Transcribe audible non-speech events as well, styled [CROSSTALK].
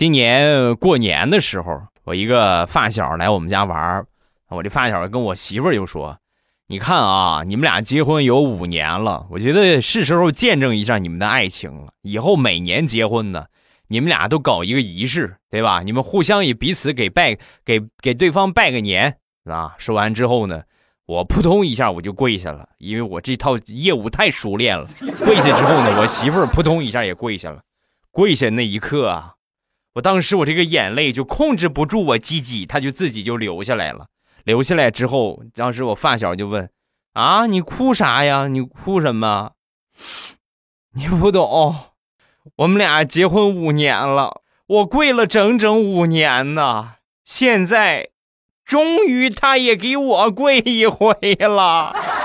今年过年的时候，我一个发小来我们家玩，我这发小跟我媳妇儿就说：“你看啊，你们俩结婚有五年了，我觉得是时候见证一下你们的爱情了。以后每年结婚呢，你们俩都搞一个仪式，对吧？你们互相也彼此给拜给给对方拜个年啊。”说完之后呢，我扑通一下我就跪下了，因为我这套业务太熟练了。跪下之后呢，我媳妇儿扑通一下也跪下了。跪下那一刻啊。当时我这个眼泪就控制不住，我鸡鸡它就自己就流下来了。流下来之后，当时我发小就问：“啊，你哭啥呀？你哭什么？你不懂，我们俩结婚五年了，我跪了整整五年呢。现在，终于他也给我跪一回了。” [LAUGHS]